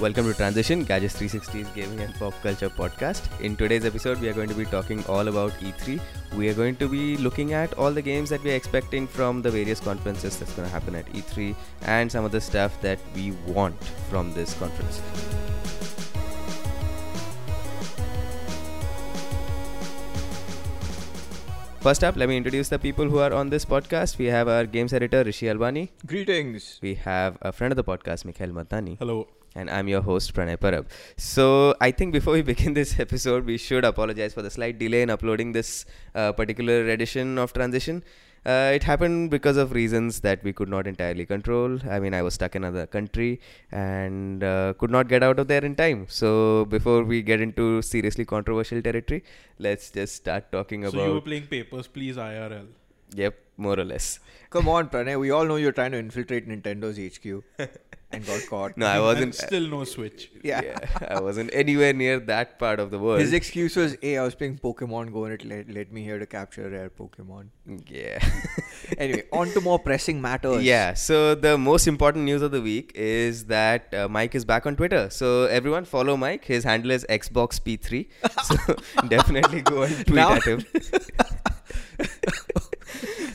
Welcome to Transition, Gadgets 360's gaming and pop culture podcast. In today's episode, we are going to be talking all about E3. We are going to be looking at all the games that we are expecting from the various conferences that's going to happen at E3 and some of the stuff that we want from this conference. First up, let me introduce the people who are on this podcast. We have our games editor, Rishi Alwani. Greetings. We have a friend of the podcast, Mikhail Matani. Hello. And I'm your host, Pranay Parab. So, I think before we begin this episode, we should apologize for the slight delay in uploading this uh, particular edition of Transition. Uh, it happened because of reasons that we could not entirely control. I mean, I was stuck in another country and uh, could not get out of there in time. So, before we get into seriously controversial territory, let's just start talking So about. So you were playing Papers, Please IRL. Yep, more or less. Come on, Pranay. We all know you're trying to infiltrate Nintendo's HQ and got caught. No, I wasn't. still no Switch. Yeah. I wasn't anywhere near that part of the world. His excuse was, hey, I was playing Pokemon Go and it led, led me here to capture a rare Pokemon. yeah. Anyway, on to more pressing matters. Yeah, so the most important news of the week is that uh, Mike is back on Twitter. So everyone follow Mike. His handle is Xbox P3. So definitely go and tweet Now- at him.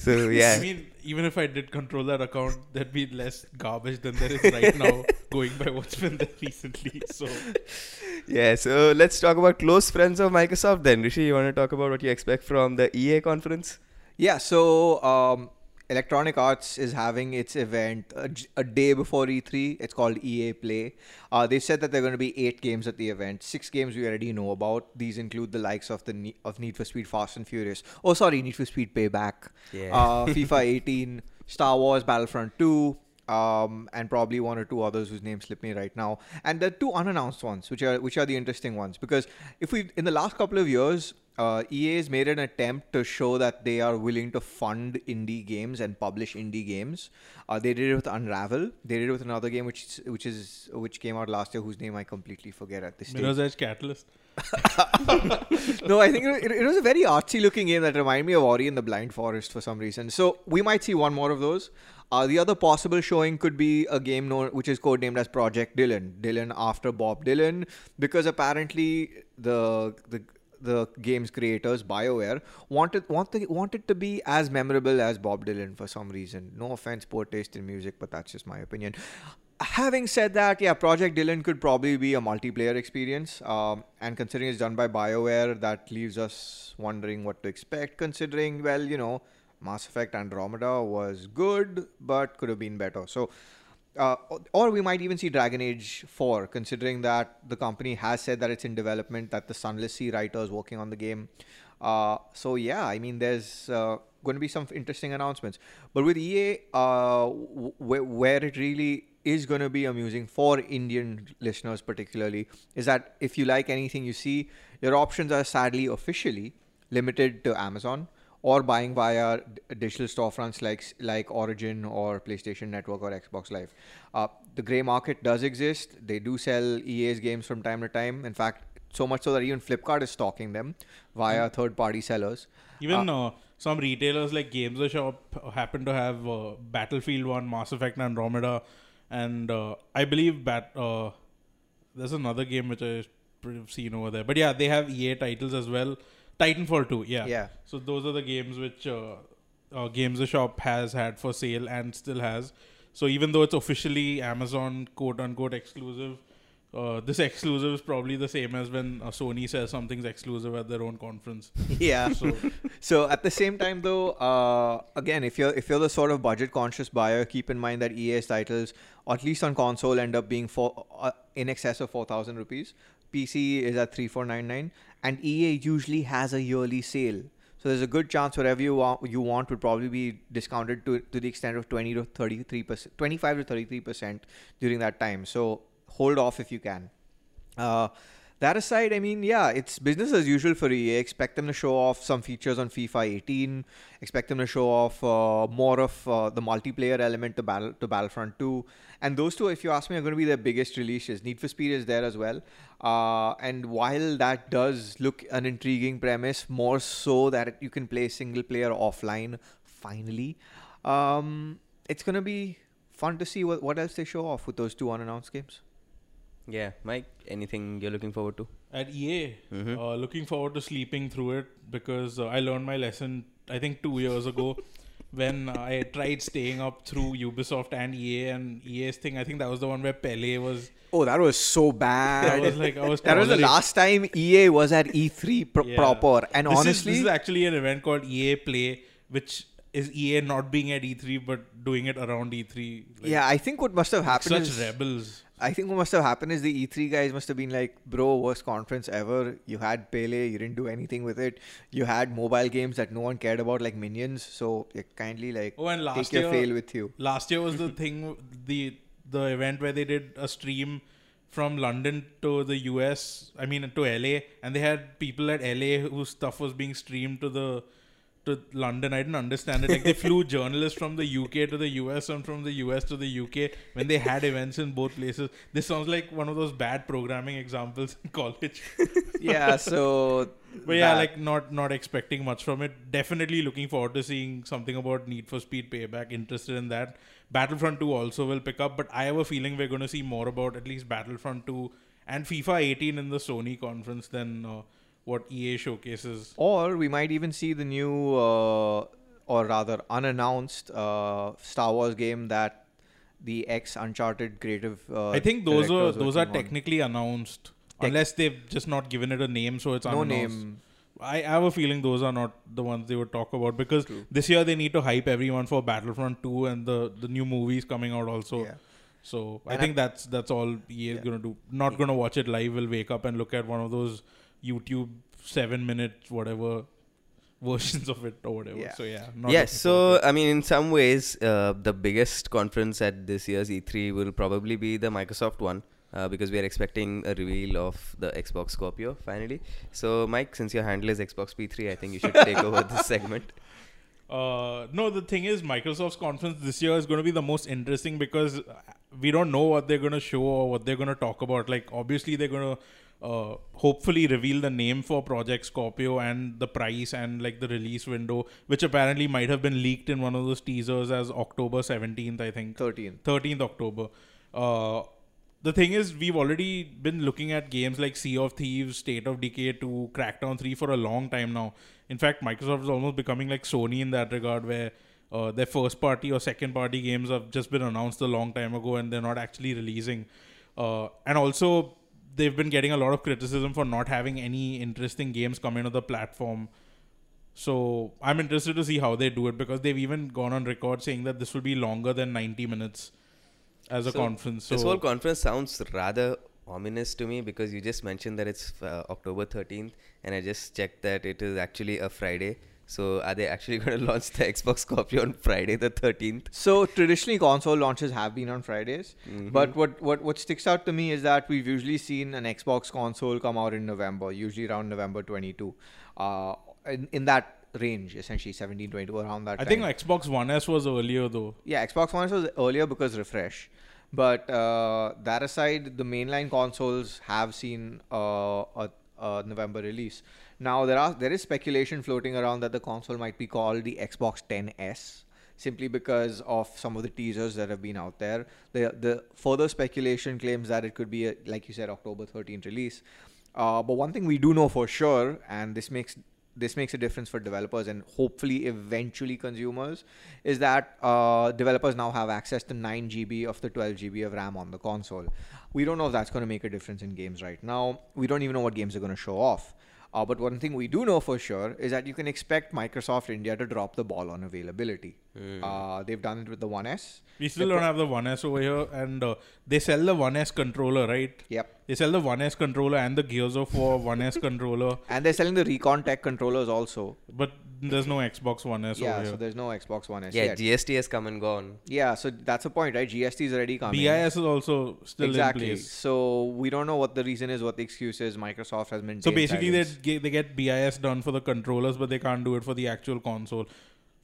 So yeah, I mean, even if I did control that account, there'd be less garbage than there is right now, going by what's been there recently. So yeah. So let's talk about close friends of Microsoft. Then Rishi, you want to talk about what you expect from the EA conference? Yeah, so um, Electronic Arts is having its event a day before E3. It's called EA Play. Uh, they said that there are going to be eight games at the event. Six games we already know about. These include the likes of the of Need for Speed Fast and Furious. Oh, sorry, Need for Speed Payback. Yeah. Uh, FIFA 18, Star Wars Battlefront 2. Um, and probably one or two others whose names slip me right now, and the two unannounced ones, which are which are the interesting ones, because if we in the last couple of years, uh, EA has made an attempt to show that they are willing to fund indie games and publish indie games. Uh, they did it with Unravel. They did it with another game which which is which came out last year, whose name I completely forget at this stage. Mirror's Edge Catalyst. no, I think it, it, was a very artsy looking game that reminded me of Ori and the Blind Forest for some reason. So we might see one more of those. Uh, the other possible showing could be a game known, which is codenamed as Project Dylan. Dylan after Bob Dylan, because apparently the the the game's creators, BioWare, wanted wanted wanted to be as memorable as Bob Dylan for some reason. No offense, poor taste in music, but that's just my opinion. Having said that, yeah, Project Dylan could probably be a multiplayer experience. Um, and considering it's done by BioWare, that leaves us wondering what to expect. Considering, well, you know, Mass Effect Andromeda was good, but could have been better. So, uh, or we might even see Dragon Age 4, considering that the company has said that it's in development, that the Sunless Sea writer is working on the game. Uh, so, yeah, I mean, there's uh, going to be some interesting announcements. But with EA, uh, w- where it really is going to be amusing for Indian listeners, particularly, is that if you like anything you see, your options are sadly officially limited to Amazon or buying via d- digital storefronts like like Origin or PlayStation Network or Xbox Live. Uh, the gray market does exist. They do sell EA's games from time to time. In fact, so much so that even Flipkart is stocking them via third-party sellers. Even uh, some retailers like Games Shop happen to have uh, Battlefield 1, Mass Effect and Andromeda, and uh, I believe Bat. Uh, there's another game which I've seen over there. But yeah, they have EA titles as well. Titanfall 2, yeah. Yeah. So those are the games which uh, uh, Games Shop has had for sale and still has. So even though it's officially Amazon quote unquote exclusive, uh, this exclusive is probably the same as when uh, Sony says something's exclusive at their own conference. Yeah. So So at the same time, though, uh, again, if you're if you're the sort of budget conscious buyer, keep in mind that EA's titles, at least on console, end up being for uh, in excess of four thousand rupees. PC is at three four nine nine, and EA usually has a yearly sale. So there's a good chance whatever you want you want would probably be discounted to to the extent of twenty to thirty three percent, twenty five to thirty three percent during that time. So hold off if you can. Uh, that aside, I mean, yeah, it's business as usual for EA. Expect them to show off some features on FIFA 18. Expect them to show off uh, more of uh, the multiplayer element to Battle to Battlefront 2. And those two, if you ask me, are going to be their biggest releases. Need for Speed is there as well. Uh, and while that does look an intriguing premise, more so that you can play single player offline, finally, um, it's going to be fun to see what, what else they show off with those two unannounced games. Yeah, Mike. Anything you're looking forward to? At EA, Mhm. uh, looking forward to sleeping through it because uh, I learned my lesson. I think two years ago, when I tried staying up through Ubisoft and EA and EA's thing. I think that was the one where Pele was. Oh, that was so bad. I was like, I was. that was the last time EA was at E3 pro- Yeah. proper. And This is- honestly, this is actually an event called EA Play, which is EA not being at E3 but doing it around E3. Like, yeah, I think what must have happened such is rebels. I think what must have happened is the E3 guys must have been like, bro, worst conference ever. You had Pele, you didn't do anything with it. You had mobile games that no one cared about, like Minions. So you kindly like Oh, and take last your fail with you. last year was the thing, the the event where they did a stream from London to the US. I mean to LA, and they had people at LA whose stuff was being streamed to the to London. I didn't understand it. Like they flew journalists from the UK to the US and from the US to the UK when they had events in both places. This sounds like one of those bad programming examples in college. yeah, so. But yeah, that- like not not expecting much from it. Definitely looking forward to seeing something about Need for Speed Payback. Interested in that. Battlefront 2 also will pick up, but I have a feeling we're going to see more about at least Battlefront 2 and FIFA 18 in the Sony conference than uh, what EA showcases. Or we might even see the new, uh, or rather unannounced, uh, Star Wars game that the ex Uncharted creative. Uh, I think those are those are working on. technically announced, Tec- unless they've just not given it a name, so it's no unannounced. name. I have a feeling those are not the ones they would talk about because this year they need to hype everyone for Battlefront 2 and the the new movies coming out also. Yeah. So I And think that's that's all EA is Yeah. gonna do. Not gonna watch it live. We'll wake up and look at one of those YouTube seven minute whatever versions of it or whatever. Yeah. So yeah. Not yes so forward to it. i mean in some ways uh, the biggest conference at this year's e3 will probably be the microsoft one uh, because we are expecting a reveal of the xbox scorpio finally so mike since your handle is xbox p3 i think you should take over this segment Uh, no, the thing is, Microsoft's conference this year is going to be the most interesting because we don't know what they're going to show or what they're going to talk about. Like, obviously, they're going to uh, hopefully reveal the name for Project Scorpio and the price and like the release window, which apparently might have been leaked in one of those teasers as October 17th, I think. 13. 13th October. Uh, the thing is, we've already been looking at games like Sea of Thieves, State of Decay 2, Crackdown 3 for a long time now. In fact, Microsoft is almost becoming like Sony in that regard, where uh, their first party or second party games have just been announced a long time ago and they're not actually releasing. Uh, and also, they've been getting a lot of criticism for not having any interesting games coming to the platform. So I'm interested to see how they do it because they've even gone on record saying that this will be longer than 90 minutes as a So, conference. So this whole conference sounds rather ominous to me because you just mentioned that it's uh, october 13th and i just checked that it is actually a friday so are they actually going to launch the xbox scorpio on friday the 13th So traditionally, console launches have been on Fridays, Mhm. but what, what what sticks out to me is that we've usually seen an Xbox console come out in November, usually around November 22, uh, in, in that range, essentially 17, 22, around that. I time. think Xbox One S was earlier though. Yeah, Xbox One s was earlier because refresh. But uh, that aside, the mainline consoles have seen uh, a, a November release. Now there are there is speculation floating around that the console might be called the Xbox 10s, simply because of some of the teasers that have been out there. The the further speculation claims that it could be a, like you said October 13th release. Uh, but one thing we do know for sure, and this makes this makes a difference for developers and hopefully eventually consumers is that uh, developers now have access to 9 GB of the 12 GB of RAM on the console. We don't know if that's going to make a difference in games right now. We don't even know what games are going to show off. Uh, but one thing we do know for sure is that you can expect Microsoft India to drop the ball on availability. Uh, they've done it with the 1S. We still They're don't have the One S over here, and uh, they sell the One S controller, right? Yep. They sell the One S controller and the Gears of War One S controller, And they're selling the Recon Tech controllers also. but there's no Xbox One S yeah, over so there's no Xbox One S yeah yet. gst has come and gone yeah, so that's the point, right? GST is already coming. BIS is also still exactly. in place. So we don't know what the reason is, what the excuse is. Microsoft has maintained. So basically, they they get BIS done for the controllers, but they can't do it for the actual console.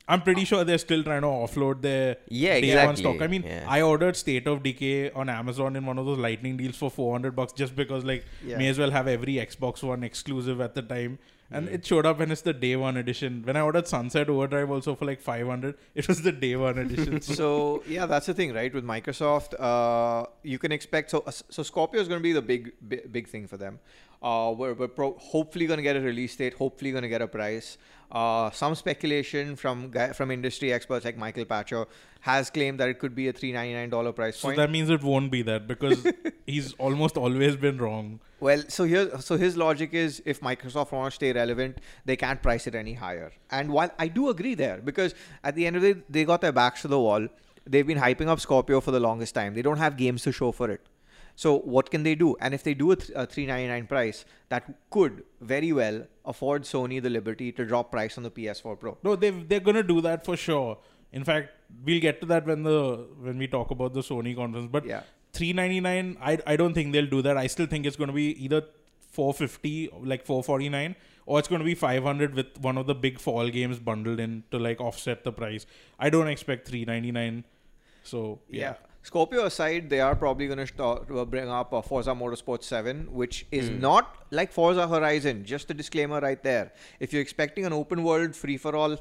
I'm pretty sure they're still trying to offload their Yeah, day one stock. I mean, Yeah. I ordered State of Decay on Amazon in one of those lightning deals for 400 bucks just because like Yeah. may as well have every Xbox One exclusive at the time. and it showed up and it's the day one edition. When I ordered Sunset Overdrive also for like 500, it was the day one edition. so yeah, that's the thing, right? With Microsoft, uh, you can expect so so Scorpio is going to be the big big, big thing for them. Uh, we're we're pro- hopefully going to get a release date. Hopefully going to get a price. Uh, some speculation from guy, from industry experts like Michael Pachter has claimed that it could be a three ninety nine dollar price point. so that means it won't be that because he's almost always been wrong. Well, so here, so his logic is if Microsoft wants to stay relevant, they can't price it any higher. And while I do agree there, because at the end of the day, they got their backs to the wall. They've been hyping up Scorpio for the longest time. They don't have games to show for it. So what can they do? And if they do a, th- a 399 price, that could very well afford Sony the liberty to drop price on the PS4 Pro. No, they they're gonna do that for sure. In fact, we'll get to that when the when we talk about the Sony conference. But Yeah. 399, I I don't think they'll do that. I still think it's gonna be either 450, like 449, or it's gonna be 500 with one of the big fall games bundled in to like offset the price. I don't expect 399. So yeah. Scorpio aside, they are probably going to start, uh, bring up uh, Forza Motorsport 7, which is Hmm. not like Forza Horizon. Just a disclaimer right there. If you're expecting an open world free for all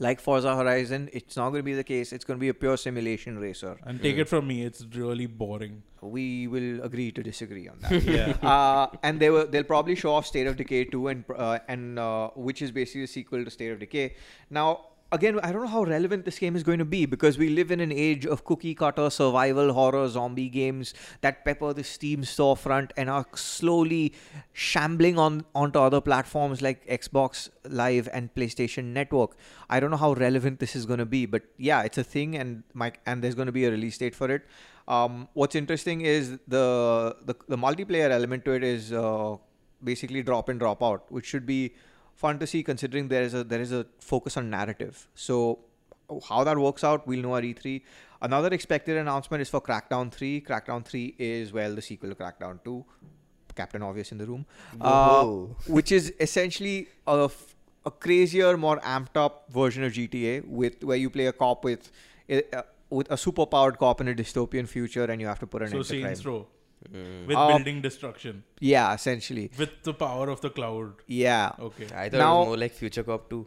like Forza Horizon, it's not going to be the case. It's going to be a pure simulation racer. And take it from me, it's really boring. We will agree to disagree on that. Yeah. uh, and they will they'll probably show off State of Decay 2 and uh, and uh, which is basically a sequel to State of Decay. Now again I don't know how relevant this game is going to be because we live in an age of cookie cutter survival horror zombie games that pepper the Steam storefront and are slowly shambling on onto other platforms like Xbox Live and PlayStation Network. I don't know how relevant this is going to be, but yeah, it's a thing and my and there's going to be a release date for it. Um, what's interesting is the, the the multiplayer element to it is uh, basically drop in drop out, which should be fun to see considering there is a there is a focus on narrative. So how that works out, we'll know at E3. Another expected announcement is for Crackdown 3. Crackdown 3 is well the sequel to Crackdown 2. Captain Obvious in the room, uh, which is essentially a, a crazier, more amped up version of GTA with where you play a cop with uh, with a super powered cop in a dystopian future, and you have to put an So end to Saints crime. Row Mm. with Uh, building destruction Yeah, essentially. with the power of the cloud. Yeah. Okay. I thought it Now- was more like Future Cop 2.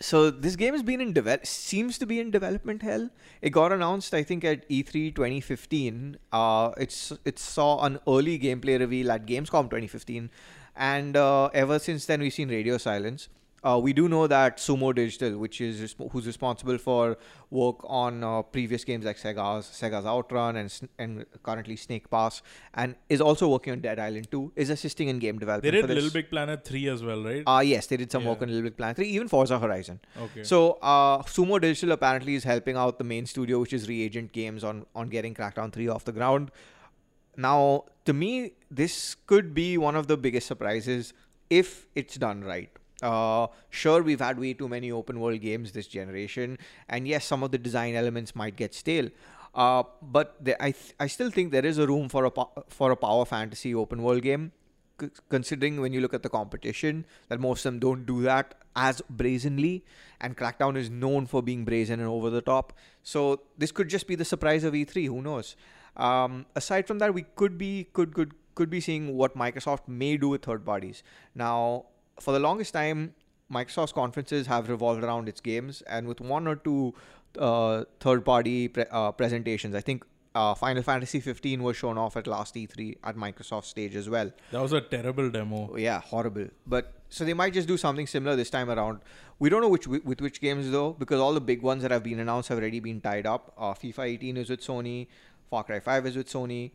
So this game has been in develop seems to be in development hell. It got announced I think at E E3 2015. Uh, it's it saw an early gameplay reveal at Gamescom 2015, and uh, ever since then we've seen radio silence. Uh, we do know that Sumo Digital, which is resp- who's responsible for work on uh, previous games like Sega's Sega's Outrun and and currently Snake Pass, and is also working on Dead Island 2, is assisting in game development. They did for this. Little Big Planet 3 as well, right? Uh, yes, they did some work Yeah. on Little Big Planet 3, even Forza Horizon. okay. So, uh, Sumo Digital apparently is helping out the main studio, which is Reagent Games, on on getting Crackdown 3 off the ground. Now, to me, this could be one of the biggest surprises if it's done right. Uh, sure, we've had way too many open world games this generation, and yes, some of the design elements might get stale. Uh, but the, I th- I still think there is a room for a po- for a power fantasy open world game c- considering when you look at the competition that most of them don't do that as brazenly and crackdown is known for being brazen and over the top. So this could just be the surprise of e3 who knows? Um, aside from that we could be could could could be seeing what microsoft may do with third parties. Now for the longest time microsoft's conferences have revolved around its games and with one or two uh, third party pre- uh, presentations i think uh, Final Fantasy 15 was shown off at last E3 at Microsoft stage as well. that was a terrible demo. Oh, yeah, horrible. But so they might just do something similar this time around. We don't know which with which games though, because all the big ones that have been announced have already been tied up. Uh, FIFA 18 is with Sony, Far Cry 5 is with Sony,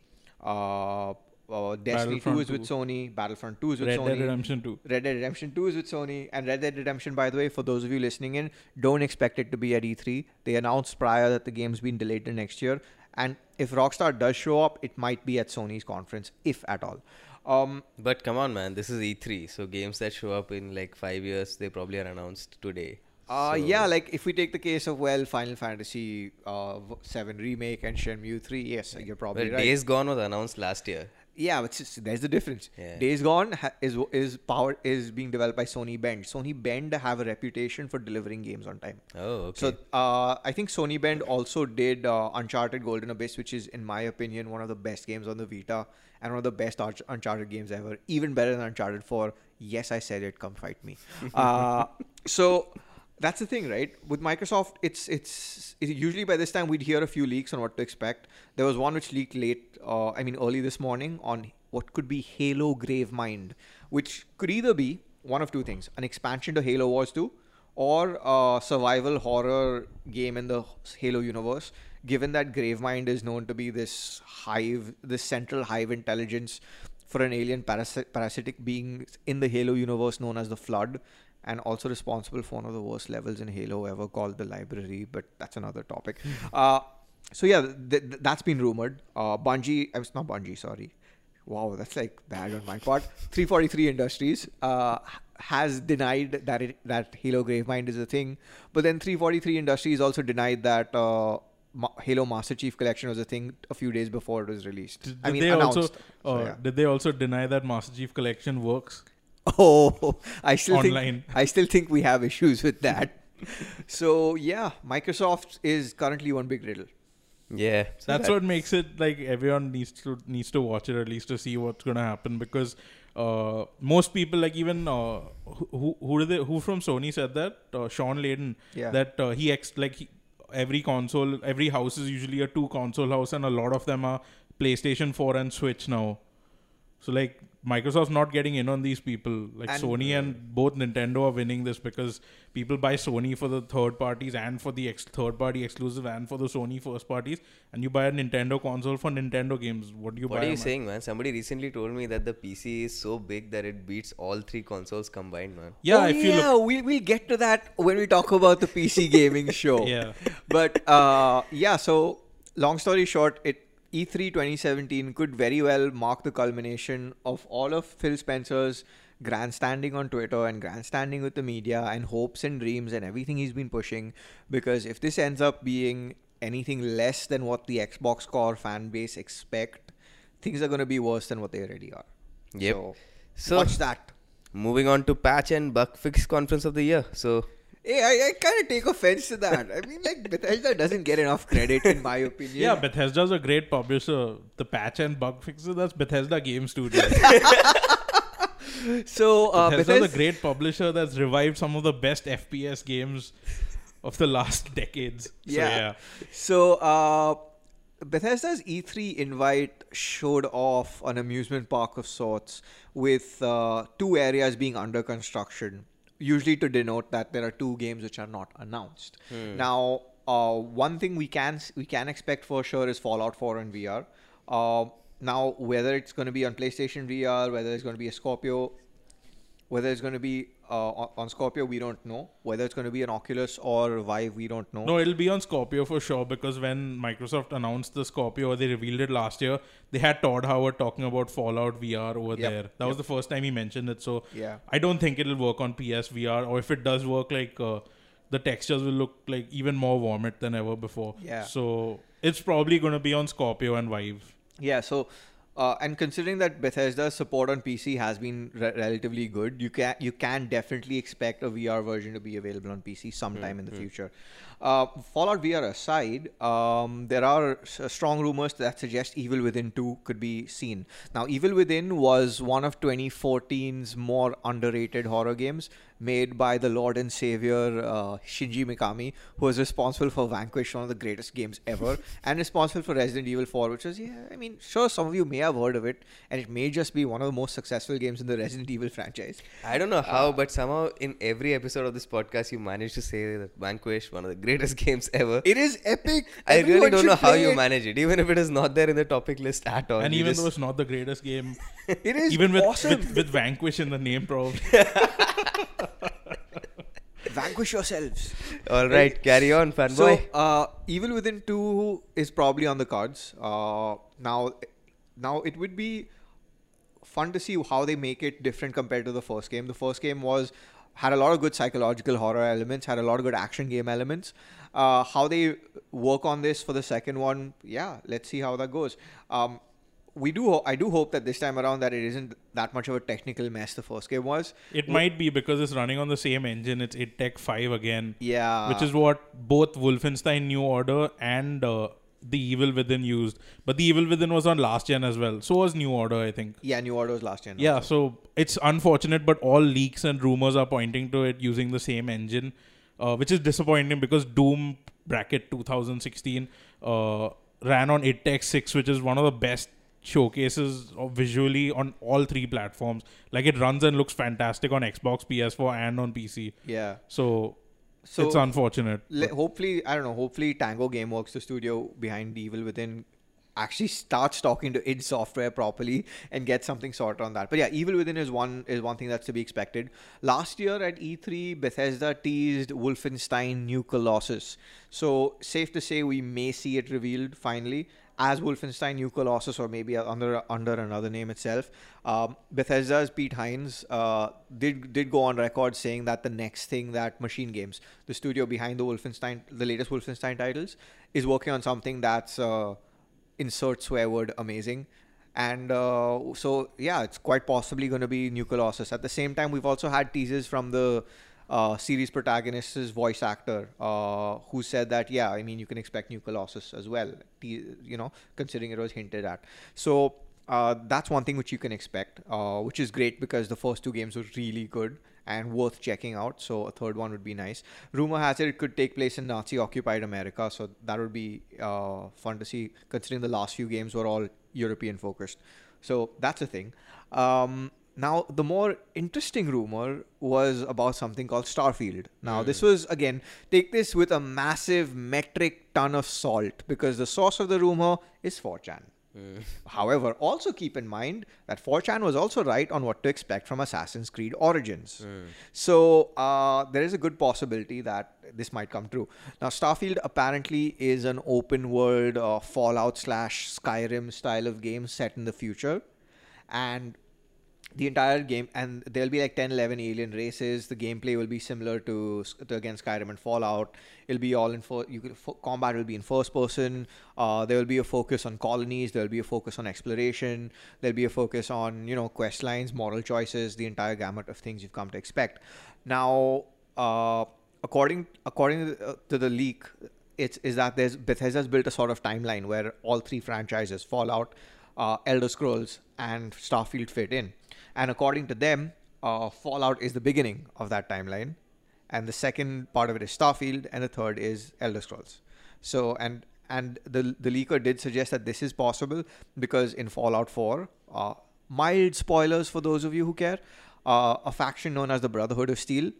uh, Destiny 2 Battlefront is with Sony, Battlefront 2 is with Red Sony. Dead Redemption 2. Red Dead Redemption 2 is with Sony, and Red Dead Redemption, by the way, for those of you listening in, don't expect it to be at E3. They announced prior that the game's been delayed to next year, and if Rockstar does show up, it might be at Sony's conference, if at all. Um, But come on, man, this is E3, so games that show up in like five years, they probably are announced today. uh, So- yeah, like if we take the case of well, Final Fantasy uh, 7 remake and Shenmue 3, yes, you're probably Well, right. Days Gone was announced last year. Yeah, but s- there's the difference. Yeah. Days Gone ha- is is power is being developed by Sony Bend. Sony Bend have a reputation for delivering games on time. Oh, okay. So uh, I think Sony Bend also did uh, Uncharted Golden Abyss, which is, in my opinion, one of the best games on the Vita and one of the best Arch- Uncharted games ever. Even better than Uncharted 4. Yes, I said it. Come fight me. Uh, so that's the thing, right? With Microsoft, it's it's it, usually by this time we'd hear a few leaks on what to expect. There was one which leaked late, uh, I mean early this morning, on what could be Halo Gravemind, which could either be one of two things: an expansion to Halo Wars 2 or a survival horror game in the Halo universe, given that Gravemind is known to be this hive, this central hive intelligence for an alien parasi- parasitic being in the Halo universe known as the Flood, and also responsible for one of the worst levels in Halo ever called the Library, but that's another topic. uh, so yeah, th- th- that's been rumored. Uh, Bungie, I'm not Bungie, sorry. Wow, that's like bad on my part. 343 Industries uh, has denied that it, that Halo Gravemind is a thing, but then 343 Industries also denied that uh, Ma- Halo Master Chief Collection was a thing a few days before it was released. Did, I mean, they announced. also So, uh, yeah. did they also deny that Master Chief Collection works? Oh, I still Online. think I still think we have issues with that. so yeah, Microsoft is currently one big riddle. yeah. so That's that- what makes it like everyone needs to needs to watch it at least to see what's gonna happen because uh, most people like even uh, who who who did they, who from Sony said that uh, Shawn Layden Yeah. that uh, he ex like he, every console every house is usually a two console house and a lot of them are PlayStation 4 and Switch now. So like Microsoft's not getting in on these people. Like And- Sony and both Nintendo are winning this because people buy Sony for the third parties and for the ex- third party exclusive and for the Sony first parties, and you buy a Nintendo console for Nintendo games. What do you What buy? are you saying, man? Somebody recently told me that the PC is so big that it beats all three consoles combined, man. Yeah, oh, yeah, look. we'll we'll get to that when we talk about the PC gaming show. Yeah. But uh, yeah, so long story short, it E3 2017 could very well mark the culmination of all of Phil Spencer's grandstanding on Twitter and grandstanding with the media and hopes and dreams and everything he's been pushing. Because if this ends up being anything less than what the Xbox core fan base expect, things are going to be worse than what they already are. Yep. So, So- watch that. Moving on to patch and bug fix conference of the year. So Hey, I, I kind of take offense to that. I mean, like, Bethesda doesn't get enough credit, in my opinion. Yeah, Bethesda's a great publisher. The patch and bug fixes, that's Bethesda Game Studio. So, uh, Bethesda's Bethesda, a great publisher that's revived some of the best FPS games of the last decades. So, Yeah. yeah. So, uh, Bethesda's E3 invite showed off an amusement park of sorts with uh, two areas being under construction, usually to denote that there are two games which are not announced. Now, uh, one thing we can we can expect for sure is Fallout 4 and VR. Uh, now, whether it's going to be on PlayStation VR, whether it's going to be a Scorpio, whether it's going to be uh, on, Scorpio, we don't know. Whether it's going to be an Oculus or Vive, we don't know. No, it'll be on Scorpio for sure because when Microsoft announced the Scorpio or they revealed it last year, they had Todd Howard talking about Fallout VR over Yep, there. That was the first time he mentioned it. So Yeah. I don't think it'll work on PSVR or if it does work, like uh, the textures will look like even more vomit than ever before. Yeah. So it's probably going to be on Scorpio and Vive. Yeah, so uh, and considering that Bethesda's support on PC has been re- relatively good, you can you can definitely expect a VR version to be available on PC sometime in the future. Uh, Fallout VR aside, um, there are s- strong rumors that suggest Evil Within 2 could be seen. Now, Evil Within was one of 2014's more underrated horror games made by the Lord and Savior uh, Shinji Mikami, who was responsible for Vanquish, one of the greatest games ever, and responsible for Resident Evil 4, which is, yeah, I mean, sure, some of you may have heard of it, and it may just be one of the most successful games in the Resident Evil franchise. I don't know how, but somehow in every episode of this podcast, you manage to say that Vanquish, one of the greatest games ever. It is epic. I really don't know how you it. manage it, even if it is not there in the topic list at all. and even just- though it's not the greatest game, It is even with, awesome. with with Vanquish in the name, probably. Vanquish yourselves. all right, carry on, So, fanboy. uh, Evil Within 2 is probably on the cards. Uh, now, now it would be fun to see how they make it different compared to the first game. The first game was had a lot of good psychological horror elements, had a lot of good action game elements. Uh, how they work on this for the second one, yeah, let's see how that goes. Um, we do. Ho- I do hope that this time around that it isn't that much of a technical mess the first game was. It might be because it's running on the same engine. It's id Tech 5 again, Yeah, which is what both Wolfenstein New Order and uh, The Evil Within used. But The Evil Within was on last gen as well. So was New Order, I think. yeah. New Order was last gen. Yeah, so it's unfortunate, but all leaks and rumors are pointing to it using the same engine, uh, which is disappointing because Doom bracket 2016 uh, ran on id Tech 6, which is one of the best showcases visually on all three platforms. Like it runs and looks fantastic on Xbox, PS4, and on PC. yeah. So, So it's unfortunate. le- hopefully, I don't know. Hopefully, Tango GameWorks, the studio behind Evil Within, actually starts talking to id Software properly and get something sorted on that. But yeah, Evil Within is one is one thing that's to be expected. Last year at E3, Bethesda teased Wolfenstein New Colossus. So safe to say we may see it revealed finally as Wolfenstein New Colossus or maybe under under another name itself. Um, Bethesda's Pete Hines uh, did did go on record saying that the next thing that Machine Games, the studio behind the Wolfenstein, the latest Wolfenstein titles, is working on something that's uh, insert swear word amazing. And uh, so, yeah, it's quite possibly going to be New Colossus. At the same time, we've also had teasers from the uh, series protagonist's voice actor, uh, who said that, yeah, I mean, you can expect New Colossus as well, you know, considering it was hinted at. So, uh, that's one thing which you can expect, uh, which is great because the first two games were really good and worth checking out. So a third one would be nice. Rumor has it it could take place in Nazi-occupied America, so that would be uh, fun to see, considering the last few games were all European focused. So that's a thing. Um, now the more interesting rumor was about something called Starfield. Now this was again take this with a massive metric ton of salt because the source of the rumor is 4chan. However, also keep in mind that 4chan was also right on what to expect from Assassin's Creed Origins. So uh, there is a good possibility that this might come true. Now, Starfield apparently is an open world uh, Fallout slash Skyrim style of game set in the future. And the entire game and there'll be like 10 11 alien races. The gameplay will be similar to, to again skyrim and fallout. It'll be all in for you could, fo- combat will be in first person. Uh, there will be a focus on colonies. There'll be a focus on exploration. There'll be a focus on you know quest lines moral choices the entire gamut of things you've come to expect. Now uh, according according to the, uh, to the leak it's is that there's bethesda's built a sort of timeline where all three franchises fallout uh, elder scrolls and starfield fit in and according to them, uh, Fallout is the beginning of that timeline, and the second part of it is Starfield, and the third is Elder Scrolls. So, and and the the leaker did suggest that this is possible because in Fallout 4, uh, mild spoilers for those of you who care, uh, a faction known as the Brotherhood of Steel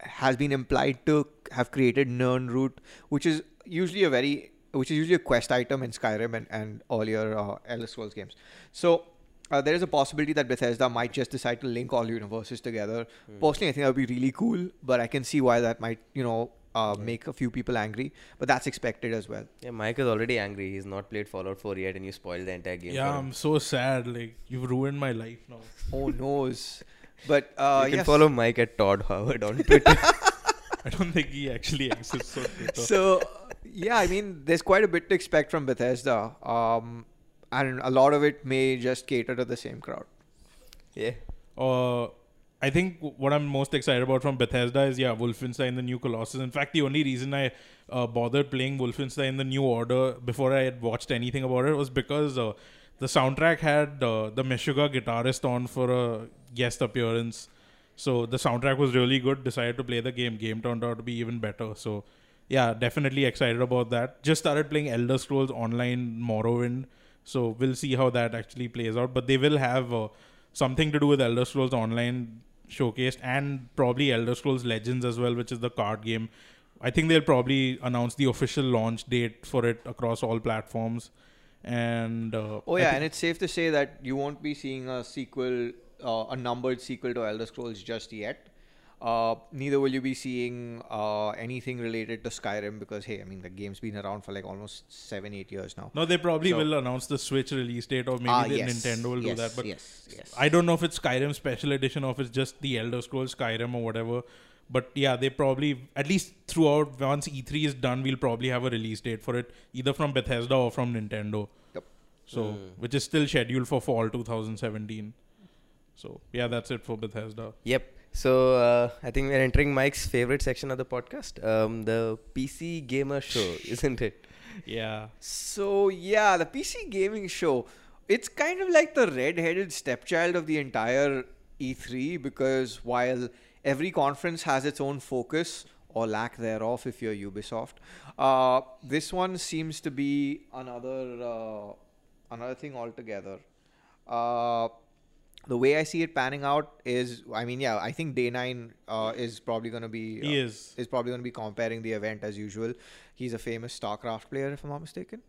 has been implied to have created Nirnroot, which is usually a very which is usually a quest item in Skyrim and, and earlier uh, Elder Scrolls games. So uh, there is a possibility that Bethesda might just decide to link all universes together. Personally, I think that would be really cool, but I can see why that might, you know, uh, make a few people angry. But that's expected as well. Yeah, Mike is already angry. He's not played Fallout 4 yet, and you spoiled the entire game. Yeah, for him. I'm so sad. Like you've ruined my life now. Oh noes. But uh, you can yes. follow Mike at Todd Howard on Twitter. I don't think he actually exists on Twitter. so yeah, I mean, there's quite a bit to expect from Bethesda, um, and a lot of it may just cater to the same crowd. yeah. Uh, I think what I'm most excited about from Bethesda is yeah, Wolfenstein: The New Colossus. In fact, the only reason I uh, bothered playing Wolfenstein: The New Order before I had watched anything about it was because uh, the soundtrack had uh, the Meshuggah guitarist on for a guest appearance. So the soundtrack was really good. Decided to play the game. Game turned out to be even better. So yeah, definitely excited about that. Just started playing Elder Scrolls Online Morrowind. So we'll see how that actually plays out. But they will have uh, something to do with Elder Scrolls Online showcased and probably Elder Scrolls Legends as well, which is the card game. I think they'll probably announce the official launch date for it across all platforms. And uh, Oh yeah, and it's safe to say that you won't be seeing a sequel, uh, a numbered sequel to Elder Scrolls just yet. Uh, neither will you be seeing uh, anything related to Skyrim because hey, I mean the game's been around for like almost seven, eight years now. no, they probably So- will announce the Switch release date, or maybe Ah, the yes, Nintendo will yes, do that. But yes, yes. I don't know if it's Skyrim Special Edition or if it's just the Elder Scrolls Skyrim or whatever. But yeah, they probably at least throughout once E3 is done, we'll probably have a release date for it, either from Bethesda or from Nintendo. Yep. So Hmm. which is still scheduled for fall 2017. So yeah, that's it for Bethesda. Yep. So uh, I think we're entering Mike's favorite section of the podcast, um, the PC Gamer Show, isn't it? Yeah. So yeah, the PC gaming show. It's kind of like the red-headed stepchild of the entire E3 because while every conference has its own focus or lack thereof, if you're Ubisoft, uh, this one seems to be another uh, another thing altogether. The way I see it panning out is, I mean, yeah, I think Day Nine uh, is probably going to be He uh, is. is probably going to be comparing the event as usual. He's a famous StarCraft player, if I'm not mistaken.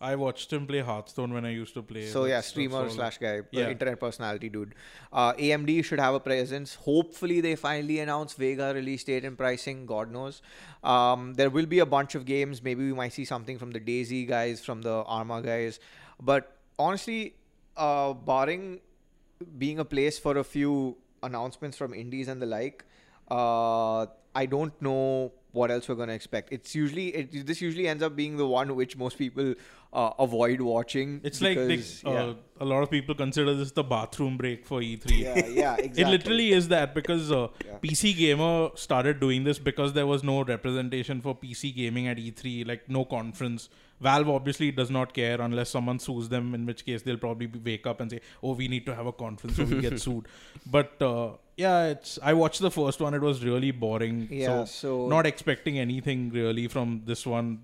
I watched him play Hearthstone when I used to play. So yeah, streamer slash guy, uh, Yeah. internet personality dude. Uh, AMD should have a presence. Hopefully, they finally announce Vega release date and pricing. God knows. Um, there will be a bunch of games. Maybe we might see something from the DayZ guys, from the Arma guys. But honestly, uh, barring being a place for a few announcements from indies and the like, uh, I don't know what else we're going to expect. It's usually it, this usually ends up being the one which most people uh, avoid watching. It's like they, because, uh, a lot of people consider this the bathroom break for E3. yeah, yeah, exactly. It literally is that because uh, Yeah. PC Gamer started doing this because there was no representation for PC gaming at E3, like no conference. Valve obviously does not care unless someone sues them, in which case they'll probably wake up and say, "Oh, we need to have a conference, so we get sued." But uh, yeah, it's. I watched the first one; it was really boring. Yeah, so, so- not expecting anything really from this one.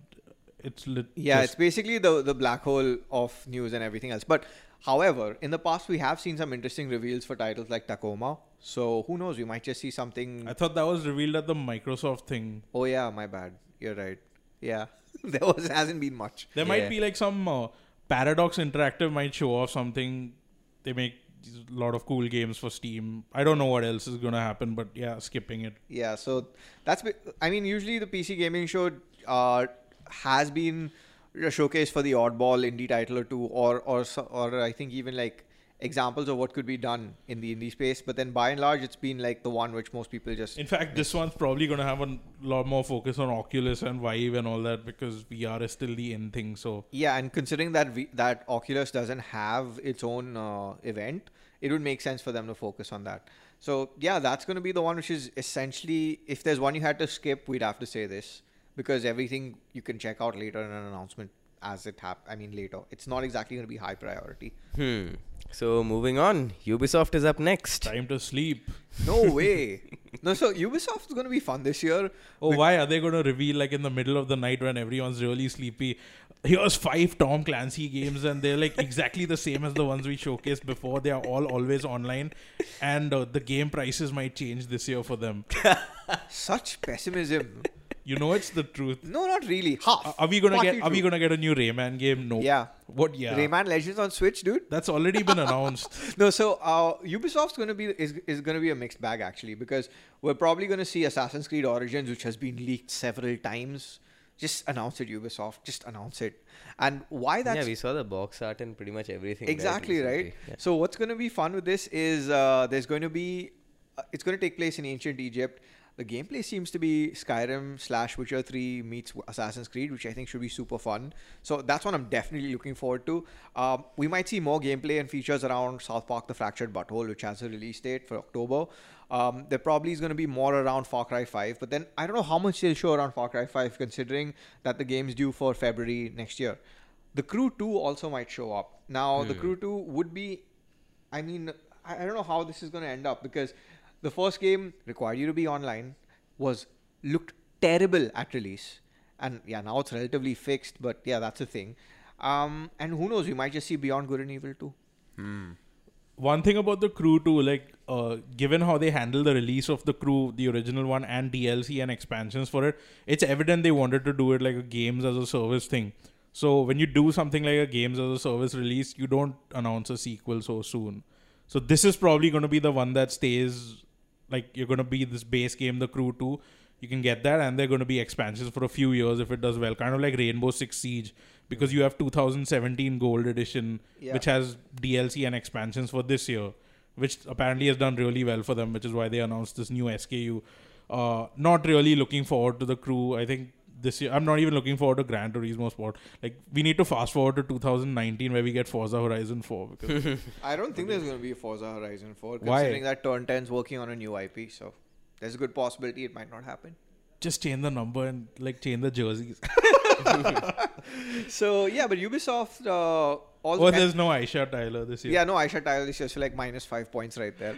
It's lit- Yeah, it's basically the the black hole of news and everything else. But however, in the past we have seen some interesting reveals for titles like Tacoma. So who knows? We might just see something. I thought that was revealed at the Microsoft thing. oh yeah, my bad. You're right. Yeah, there was hasn't been much. There Yeah. might be like some uh, Paradox Interactive might show off something. They make a lot of cool games for Steam. I don't know what else is gonna happen, but yeah, skipping it. Yeah, so that's. I mean, usually the PC gaming show uh, has been a showcase for the oddball indie title or two, or or or I think even like examples of what could be done in the indie space. But then by and large, it's been like the one which most people just. In fact, this one's probably gonna have a lot more focus on Oculus and Vive and all that because VR is still the in thing. So Yeah, and considering that we, that Oculus doesn't have its own uh, event, it would make sense for them to focus on that. So yeah, that's going to be the one which is essentially, if there's one you had to skip, we'd have to say this because everything you can check out later in an announcement as it hap. I mean later, it's not exactly going to be high priority. Hmm. So moving on, Ubisoft is up next. time to sleep. No way. no, so Ubisoft is going to be fun this year. Oh, why are they gonna reveal like in the middle of the night when everyone's really sleepy? Here's five Tom Clancy games, and they're like exactly the same as the ones we showcased before. They are all always online, and uh, the game prices might change this year for them. Such pessimism. You know, it's the truth. No, not really. Half. Are- Are we gonna Partly get? Are we true. gonna get a new Rayman game? No. Yeah. What? Yeah. Rayman Legends on Switch, dude. That's already been announced. No, so uh, Ubisoft's going to be is, is going to be a mixed bag actually because we're probably going to see Assassin's Creed Origins, which has been leaked several times. Just announce it, Ubisoft. Just announce it. And why that's yeah, we saw the box art and pretty much everything. exactly right. recently. Yeah. So what's going to be fun with this is uh, there's going to be uh, it's going to take place in ancient Egypt. The gameplay seems to be Skyrim slash Witcher 3 meets Assassin's Creed, which I think should be super fun. So that's what I'm definitely looking forward to. Um, we might see more gameplay and features around South Park: The Fractured Butthole, which has a release date for October. Um, there probably is going to be more around Far Cry 5, but then I don't know how much they'll show around Far Cry 5, considering that the game's due for February next year. The Crew 2 also might show up. Now, the Crew 2 would be I mean, I don't know how this is going to end up because the first game required you to be online, was looked terrible at release, and yeah, now it's relatively fixed. But yeah, that's a thing. Um, and who knows? We might just see Beyond Good and Evil too. One thing about the crew too, like uh, given how they handle the release of the crew, the original one, and DLC and expansions for it, it's evident they wanted to do it like a games as a service thing. So when you do something like a games as a service release, you don't announce a sequel so soon. So this is probably going to be the one that stays. Like you're going to be this base game, the crew two. You can get that, and they're going to be expansions for a few years if it does well. Kind of like Rainbow Six Siege, because you have 2017 Gold Edition, Yeah. which has DLC and expansions for this year, which apparently has done really well for them, which is why they announced this new SKU. Uh, not really looking forward to the crew. I think this year. I'm not even looking forward to Gran Turismo Sport. Like we need to fast forward to 2019 where we get Forza Horizon 4 because I don't think there's going to be a Forza Horizon 4, Why? considering that Turn 10's working on a new IP. So there's a good possibility it might not happen. just change the number and like change the jerseys. So yeah, but Ubisoft uh, all oh, the there's no Aisha Tyler this year. Yeah, no, Aisha Tyler this year. just like minus five points right there.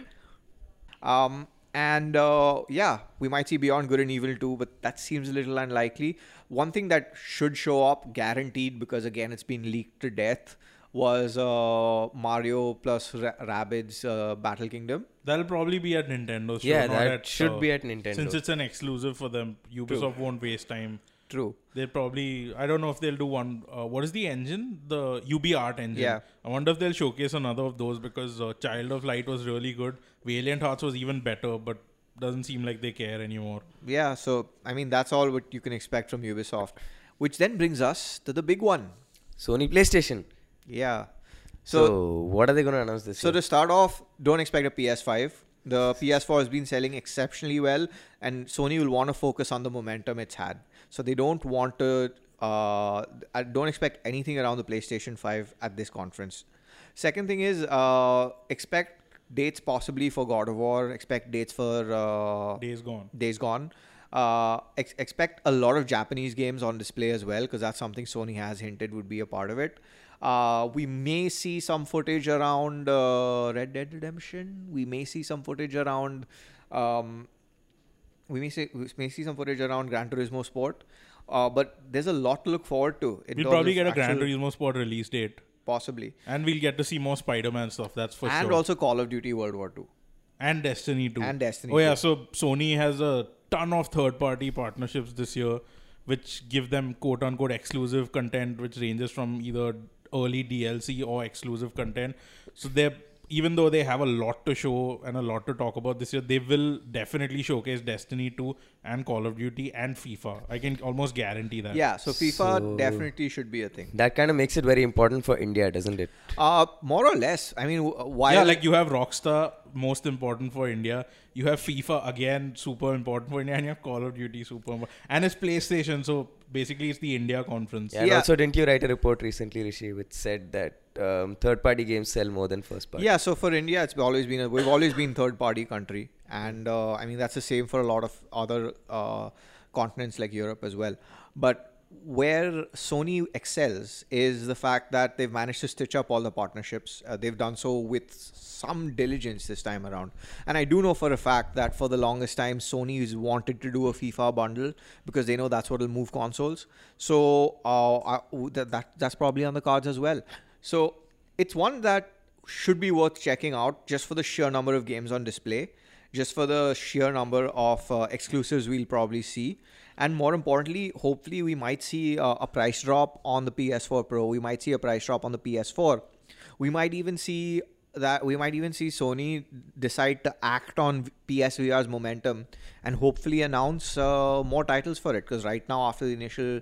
Um, and uh, yeah, we might see Beyond Good and Evil 2, but that seems a little unlikely. One thing that should show up, guaranteed, because again, it's been leaked to death, was uh, Mario plus Ra- Rabbids uh, Battle Kingdom. That'll probably be at Nintendo. Store, Yeah, that at, should uh, be at Nintendo. Since it's an exclusive for them, Ubisoft won't waste time. True. They'll probably. I don't know if they'll do one. Uh, what is the engine? The UB Art engine. Yeah. I wonder if they'll showcase another of those because uh, Child of Light was really good. Valiant Hearts was even better, but doesn't seem like they care anymore. Yeah, so I mean, that's all what you can expect from Ubisoft. Which then brings us to the big one. Sony PlayStation. Yeah. So, So, what are they going to announce this So year? to start off, don't expect a PS5. The PS4 has been selling exceptionally well, and Sony will want to focus on the momentum it's had. So they don't want to. Uh, I don't expect anything around the PlayStation 5 at this conference. Second thing is, uh, expect dates possibly for God of War. Expect dates for uh, Days gone. Days Gone. Uh, ex- expect a lot of Japanese games on display as well, because that's something Sony has hinted would be a part of it. Uh, we may see some footage around uh, Red Dead Redemption. We may see some footage around. Um, we may see we may see some footage around Gran Turismo Sport. Uh, but there's a lot to look forward to. in We'll probably get a Gran Turismo Sport release date, possibly, and we'll get to see more Spider-Man stuff. That's for and sure. And also Call of Duty World War Two. and Destiny 2. And Destiny Oh yeah, 2. so Sony has a ton of third-party partnerships this year, which give them quote-unquote exclusive content, which ranges from either early DLC or exclusive content. So they're even though they have a lot to show and a lot to talk about this year, they will definitely showcase Destiny 2 and Call of Duty and FIFA. I can almost guarantee that. Yeah, so FIFA So- definitely should be a thing. that kind of makes it very important for India, doesn't it? Uh, more or less. I mean, w- why? yeah, like you have Rockstar, most important for India. You have FIFA again, super important for India, and you have Call of Duty, super important. And it's PlayStation, so basically it's the India conference. Yeah, and Yeah. also, didn't you write a report recently, Rishi, which said that um, third-party games sell more than first-party? Yeah, so for India, it's always been a, we've always been third party country, and uh, I mean that's the same for a lot of other uh, continents like Europe as well. But where Sony excels is the fact that they've managed to stitch up all the partnerships. Uh, they've done so with some diligence this time around, and I do know for a fact that for the longest time Sony has wanted to do a FIFA bundle because they know that's what will move consoles. So uh, I, that, that that's probably on the cards as well. So it's one that should be worth checking out just for the sheer number of games on display, just for the sheer number of uh, exclusives we'll probably see. And more importantly, hopefully, we might see uh, a price drop on the PS4 Pro. We might see a price drop on the PS4. We might even see that we might even see Sony decide to act on PSVR's momentum and hopefully announce uh, more titles for it. Because right now, after the initial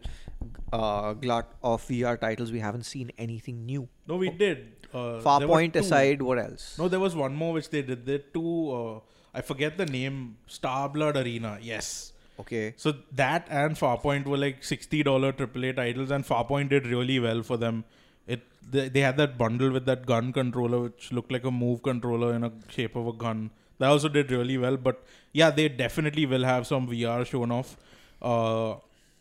uh, glut of VR titles, we haven't seen anything new. No, we did. Uh, Farpoint aside, what else? No, there was one more which they did. There two. Uh, I forget the name. Starblood Arena. Yes. Okay. So that and Farpoint were like sixty dollar AAA titles, and Farpoint did really well for them. It they, they had that bundle with that gun controller, which looked like a move controller in a shape of a gun. That also did really well. But yeah, they definitely will have some VR shown off. Uh,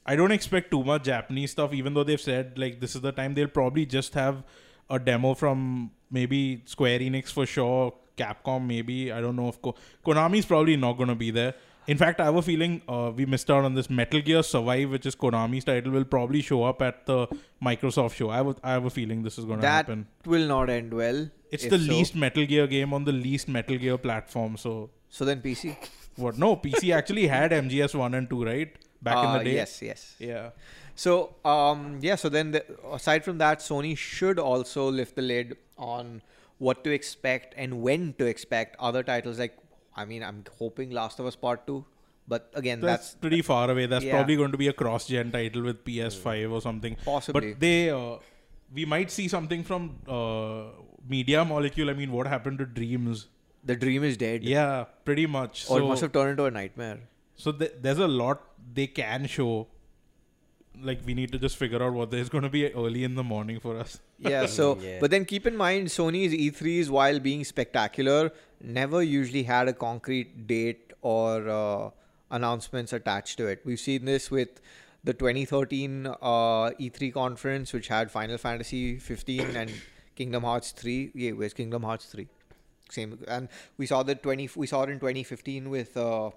I don't expect too much Japanese stuff, even though they've said like this is the time. They'll probably just have a demo from maybe Square Enix for sure, Capcom maybe. I don't know if Ko- Konami's probably not going to be there. In fact, I have a feeling uh, we missed out on this. Metal Gear Survive, which is Konami's title, will probably show up at the Microsoft show. I have, I have a feeling this is going to happen. That will not end well. It's the so. least Metal Gear game on the least Metal Gear platform. So So then PC. what? No, PC actually had MGS one and two, right? Back in Uh, the day. Yes, yes. Yeah. So um, yeah. So then, the, aside from that, Sony should also lift the lid on what to expect and when to expect other titles. Like, I mean, I'm hoping Last of Us Part Two, but again, That's, that's, pretty far away. That's Yeah. probably going to be a cross-gen title with PS5 or something. Possibly. But they, uh, we might see something from uh, Media Molecule. I mean, what happened to Dreams? the dream is dead. Yeah, pretty much. Or it must have turned into a nightmare. so th- there's a lot they can show. Like we need to just figure out what there's going to be early in the morning for us. Yeah, so Yeah. but then keep in mind Sony's E3s while being spectacular never usually had a concrete date or uh, announcements attached to it. We've seen this with the 2013 uh, E3 conference which had Final Fantasy 15 and Kingdom Hearts 3. Yeah, where's Kingdom Hearts 3? Same and we saw the 20 we saw it in 2015 with uh,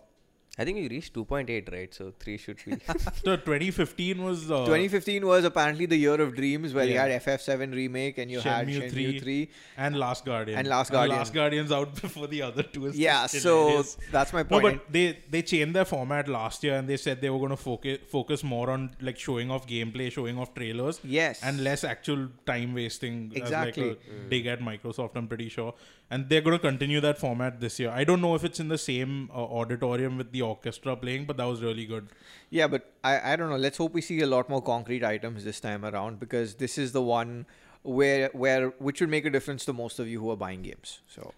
I think we reached 2.8, right? So 3 should be. So 2015 was uh, 2015 was apparently the year of dreams where Yeah. you had FF7 remake and you had Shenmue Shenmue 3. 3. and Last Guardian And Last Guardian. Last Guardian's out before the other two. Yeah, so that's my point. No, but they they changed their format last year and they said they were going to focus focus more on like showing off gameplay, showing off trailers, yes. and less actual time wasting. Exactly. As like a dig at Microsoft, I'm pretty sure, and they're going to continue that format this year. I don't know if it's in the same uh, auditorium with the orchestra playing, but that was really good. Yeah, but I, I don't know. Let's hope we see a lot more concrete items this time around because this is the one where where which would make a difference to most of you who are buying games. So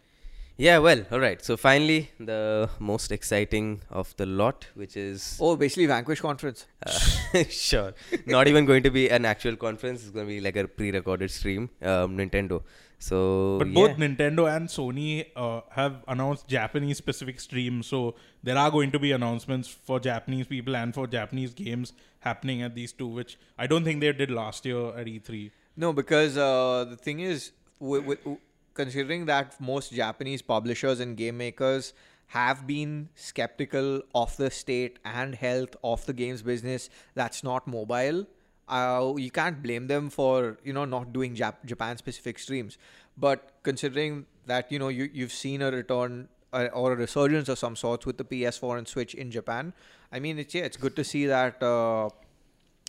yeah, well, all right. So finally, the most exciting of the lot, which is. oh, basically Vanquish conference. Uh, sure. Not even going to be an actual conference. It's going to be like a pre-recorded stream. Um, Nintendo. So. But yeah. both Nintendo and Sony uh, have announced Japanese specific streams, so there are going to be announcements for Japanese people and for Japanese games happening at these two, which I don't think they did last year at E E3. No, because uh, the thing is, w- w- considering that most Japanese publishers and game makers have been skeptical of the state and health of the games business that's not mobile, uh, you can't blame them for you know not doing Jap- Japan specific streams. But considering that you know you you've seen a return uh, or a resurgence of some sorts with the PS4 and Switch in Japan, I mean it's yeah it's good to see that. Uh,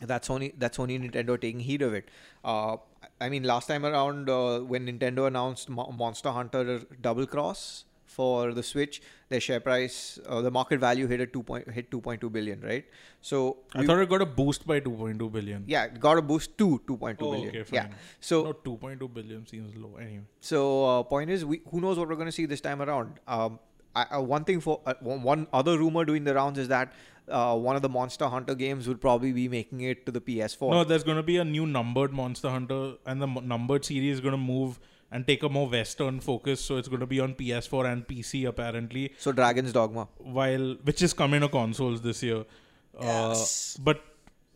that's Sony that's Sony Nintendo taking heed of it. Uh, I mean, last time around uh, when Nintendo announced Mo- Monster Hunter Double Cross for the Switch, their share price, uh, the market value hit at two point hit two point two billion, right? So I we- thought it got a boost by 2.2 billion. yeah, it got a boost to two point two Oh, billion. okay, yeah. So No, 2.2 billion seems low. Anyway, so uh, point is, we who knows what we're going to see this time around. Um, I, uh, one thing for uh, one other rumor doing the rounds is that uh, one of the Monster Hunter games would probably be making it to the PS4. no, there's going to be a new numbered Monster Hunter, and the numbered series is going to move and take a more Western focus. So it's going to be on PS4 and PC apparently. So Dragon's Dogma. while which is coming to consoles this year. Yes. Uh, but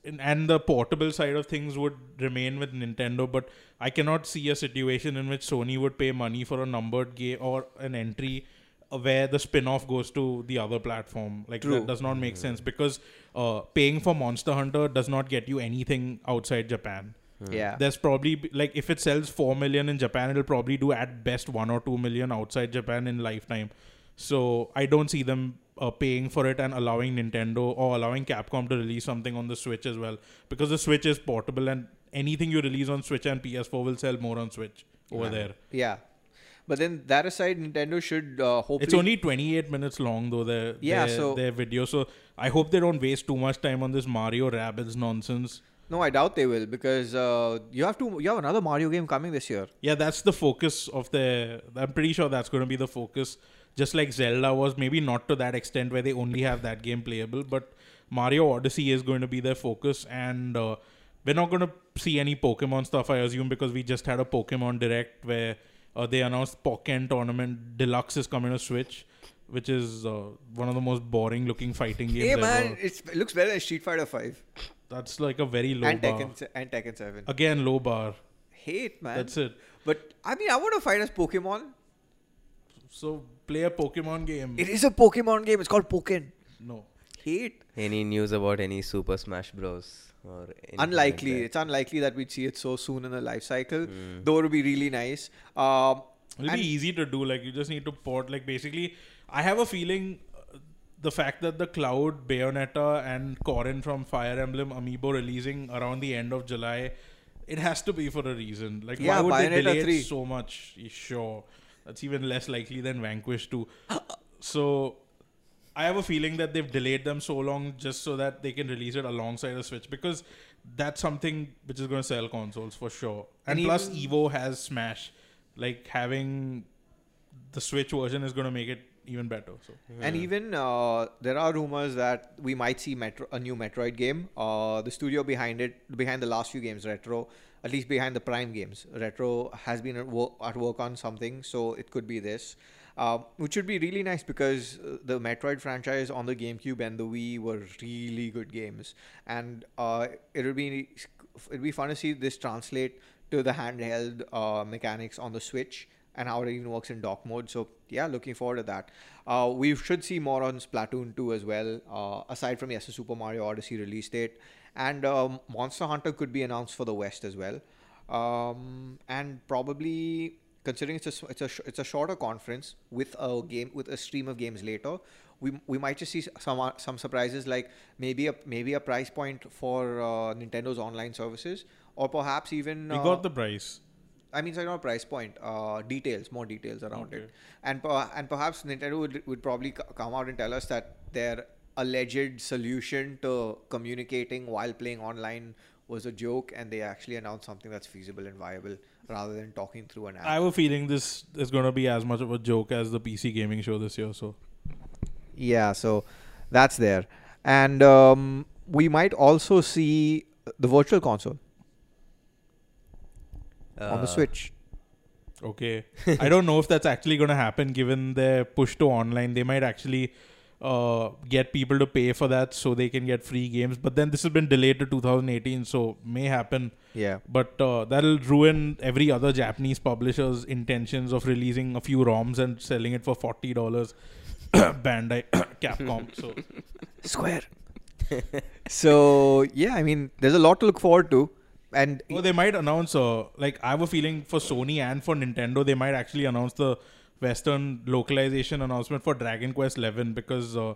in- and the portable side of things would remain with Nintendo. But I cannot see a situation in which Sony would pay money for a numbered game or an entry uh, where the spin-off goes to the other platform. Like True. that does not make sense because uh, paying for Monster Hunter does not get you anything outside Japan. Yeah. There's probably like if it sells four million in Japan, it'll probably do at best one or two million outside Japan in lifetime. So I don't see them uh, paying for it and allowing Nintendo or allowing Capcom to release something on the Switch as well, because the Switch is portable and anything you release on Switch and PS4 will sell more on Switch over Yeah. there. Yeah. But then that aside, Nintendo should uh, hopefully. It's only 28 minutes long though their Yeah, their, so- their video. So I hope they don't waste too much time on this Mario Rabbids nonsense. No, I doubt they will because uh, you have to. You have another Mario game coming this year. Yeah, that's the focus of the. I'm pretty sure that's going to be the focus. Just like Zelda was, maybe not to that extent where they only have that game playable, but Mario Odyssey is going to be their focus, and uh, we're not going to see any Pokemon stuff, I assume, because we just had a Pokemon Direct where uh, they announced Pokken Tournament Deluxe is coming to Switch, which is uh, one of the most boring looking fighting games Hey ever. man, it's, it looks better than Street Fighter Five That's like a very low and bar. Tekken se- and Tekken Seven. Again, low bar. Hate man. That's it. But I mean, I want to fight as Pokemon. So play a Pokemon game. It is a Pokemon game. It's called Pokken. no. Hate. Any news about any Super Smash Bros? or anything like Unlikely. it's unlikely that we'd see it so soon in the life cycle. Mm. Though it would be really nice. Um, It'll be easy to do. Like you just need to port. Like basically, I have a feeling the fact that the Cloud, Bayonetta, and Corrin from Fire Emblem Amiibo releasing around the end of July, it has to be for a reason. Like Yeah, why would they delay 3. it so much? Sure, that's even less likely than Vanquish 2. so. I have a feeling that they've delayed them so long just so that they can release it alongside the Switch because that's something which is going to sell consoles for sure. And, And plus, Evo has Smash. Like having the Switch version is going to make it even better. So And even uh, there are rumors that we might see Metro, a new Metroid game. Uh, the studio behind it, behind the last few games, Retro, at least behind the Prime games, Retro has been at work, at work on something, so it could be this. Uh, which would be really nice because uh, the Metroid franchise on the GameCube and the Wii were really good games, and uh, it would be it'd be fun to see this translate to the handheld uh, mechanics on the Switch and how it even works in dock mode. So yeah, looking forward to that. Uh, we should see more on Splatoon 2 as well, uh, aside from yes, the Super Mario Odyssey release date, and um, Monster Hunter could be announced for the West as well, um, and probably considering it's a it's a sh- it's a shorter conference with a game with a stream of games later. We, we might just see some uh, some surprises like maybe a maybe a price point for uh, Nintendo's online services or perhaps even we uh, got the price. I mean, sorry, not price point. Uh, details, more details around Okay. it, and per- and perhaps Nintendo would, would probably c- come out and tell us that their alleged solution to communicating while playing online was a joke, and they actually announced something that's feasible and viable rather than talking through an app. I have a feeling this is going to be as much of a joke as the PC gaming show this year. So Yeah, so that's there, and um, we might also see the virtual console on the Uh, Switch. okay, I don't know if that's actually going to happen given their push to online. They might actually uh, get people to pay for that so they can get free games. But then this has been delayed to 2018, so may happen. Yeah. But uh, that'll ruin every other Japanese publisher's intentions of releasing a few ROMs and selling it for forty dollars. Bandai, Capcom. So Square. so yeah, I mean, there's a lot to look forward to, and Oh, they might announce. Uh, like I have a feeling for Sony and for Nintendo, they might actually announce the Western localization announcement for Dragon Quest Eleven because uh,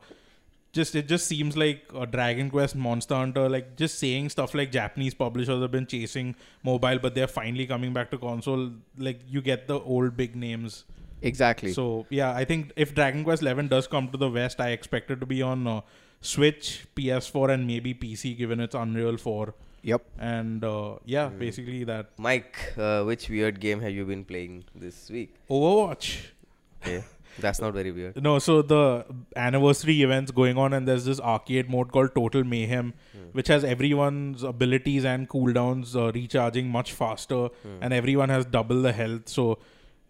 just it just seems like uh, Dragon Quest, Monster Hunter, like just saying stuff like Japanese publishers have been chasing mobile, but they're finally coming back to console. Like you get the old big names. exactly. So yeah, I think if Dragon Quest Eleven does come to the West, I expect it to be on uh, Switch, PS4, and maybe PC, given it's Unreal Four. Yep. And uh, yeah, basically that. Mike, uh, which weird game have you been playing this week? Overwatch. Okay. That's not very weird. No, so the anniversary events going on, and there's this arcade mode called Total Mayhem, which has everyone's abilities and cooldowns uh, recharging much faster, and everyone has double the health. So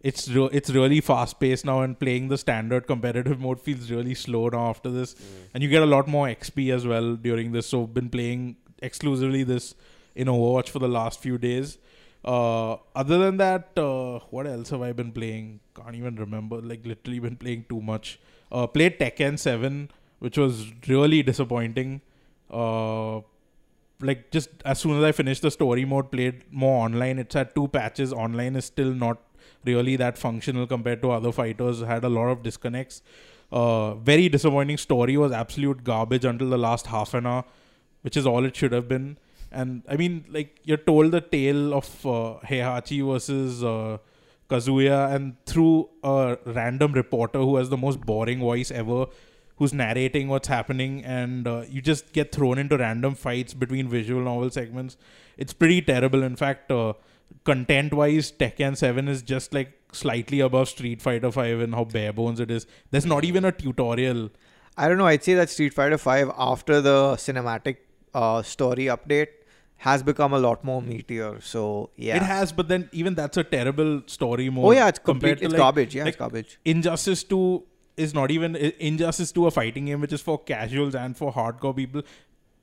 it's re- it's really fast paced now, and playing the standard competitive mode feels really slow now after this, and you get a lot more XP as well during this. So been playing exclusively this in Overwatch for the last few days. Uh, other than that, uh, what else have I been playing? Can't even remember. Like literally been playing too much. Uh, played Tekken Seven, which was really disappointing. Uh, like just as soon as I finished the story mode, played more online. It's had two patches. Online is still not really that functional compared to other fighters. Had a lot of disconnects. Uh, very disappointing story was absolute garbage until the last half an hour, which is all it should have been. And I mean, like you're told the tale of uh, Heihachi versus uh, Kazuya, and through a random reporter who has the most boring voice ever, who's narrating what's happening, and uh, you just get thrown into random fights between visual novel segments. It's pretty terrible. In fact, uh, content-wise, Tekken Seven is just like slightly above Street Fighter Five in how bare bones it is. There's not even a tutorial. I don't know. I'd say that Street Fighter Five after the cinematic uh, story update has become a lot more meatier. So yeah. It has, but then even that's a terrible story mode. Oh yeah, it's complete. to It's like, garbage. Yeah, like it's garbage. Injustice 2 is not even Injustice 2 a fighting game which is for casuals and for hardcore people.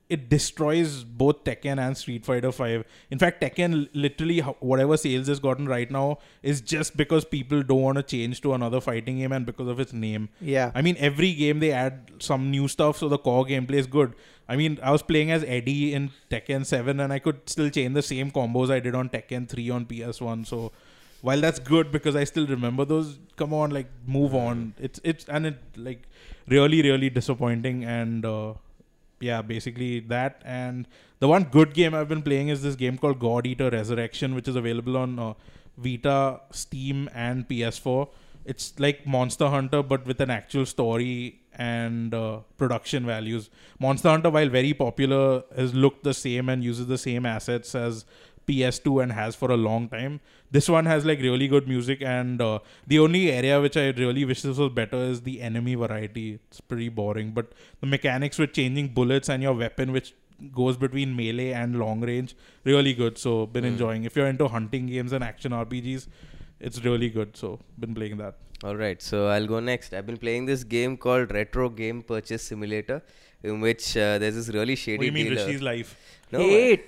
It destroys both Tekken and Street Fighter 5. In fact, Tekken literally whatever sales it's gotten right now is just because people don't want to change to another fighting game and because of its name. Yeah. I mean, every game they add some new stuff, so the core gameplay is good. I mean, I was playing as Eddie in Tekken 7, and I could still chain the same combos I did on Tekken 3 on PS1. So, while that's good because I still remember those, come on, like move on. It's it's and it like really really disappointing and uh, yeah, basically that. And the one good game I've been playing is this game called God Eater Resurrection, which is available on uh, Vita, Steam, and PS4. It's like Monster Hunter, but with an actual story and uh, production values. Monster Hunter, while very popular, has looked the same and uses the same assets as PS2 and has for a long time. This one has like really good music, and uh, the only area which I really wish this was better is the enemy variety. It's pretty boring, but the mechanics with changing bullets and your weapon, which goes between melee and long range, really good. So been Mm. enjoying. If you're into hunting games and action RPGs, it's really good. So been playing that. All right, so I'll go next. I've been playing this game called Retro Game Purchase Simulator, in which uh, there's this really shady What do you mean dealer. Rishi's life? No, Eight.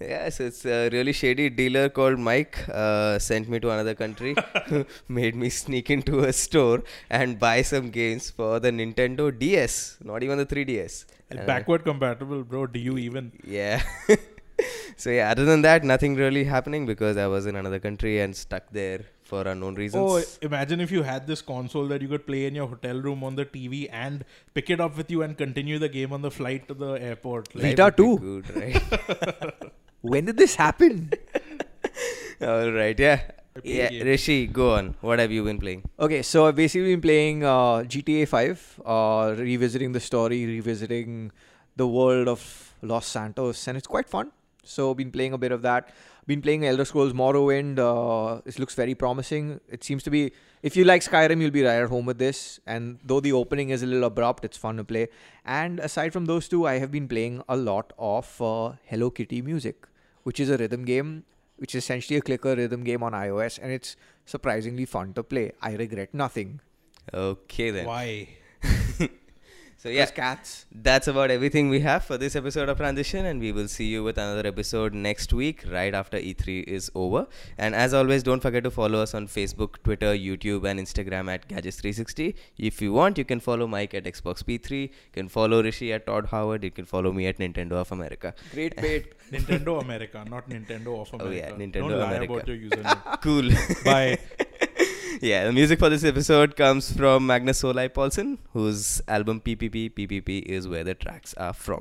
Yeah, so it's a really shady dealer called Mike. Uh, sent me to another country, made me sneak into a store and buy some games for the Nintendo DS, not even the 3DS. It's Uh, backward compatible, bro. Do you even? Yeah. so yeah, other than that, nothing really happening because I was in another country and stuck there for unknown reasons. Oh, imagine if you had this console that you could play in your hotel room on the TV and pick it up with you and continue the game on the flight to the airport. Like, Vita 2. Good, right? When did this happen? All right, yeah. Yeah, game. Rishi, go on. What have you been playing? Okay, so I've basically been playing uh, GTA 5, uh, revisiting the story, revisiting the world of Los Santos, and it's quite fun. So, been playing a bit of that. Been playing Elder Scrolls Morrowind. Uh, it looks very promising. It seems to be, if you like Skyrim, you'll be right at home with this. And though the opening is a little abrupt, it's fun to play. And aside from those two, I have been playing a lot of uh, Hello Kitty music, which is a rhythm game, which is essentially a clicker rhythm game on iOS, and it's surprisingly fun to play. I regret nothing. Okay, then. Why? So, yeah, cats. that's about everything we have for this episode of Transition, and we will see you with another episode next week, right after E3 is over. And as always, don't forget to follow us on Facebook, Twitter, YouTube, and Instagram at Gadgets360. If you want, you can follow Mike at Xbox P3, you can follow Rishi at Todd Howard, you can follow me at Nintendo of America. Great bait. Nintendo America, not Nintendo of Oh, yeah, America. Nintendo Don't lie America. about your username. Cool. Bye. yeah, the music for this episode comes from Magnus SoulEye Pålsson, whose album PPPPPP is where the tracks are from.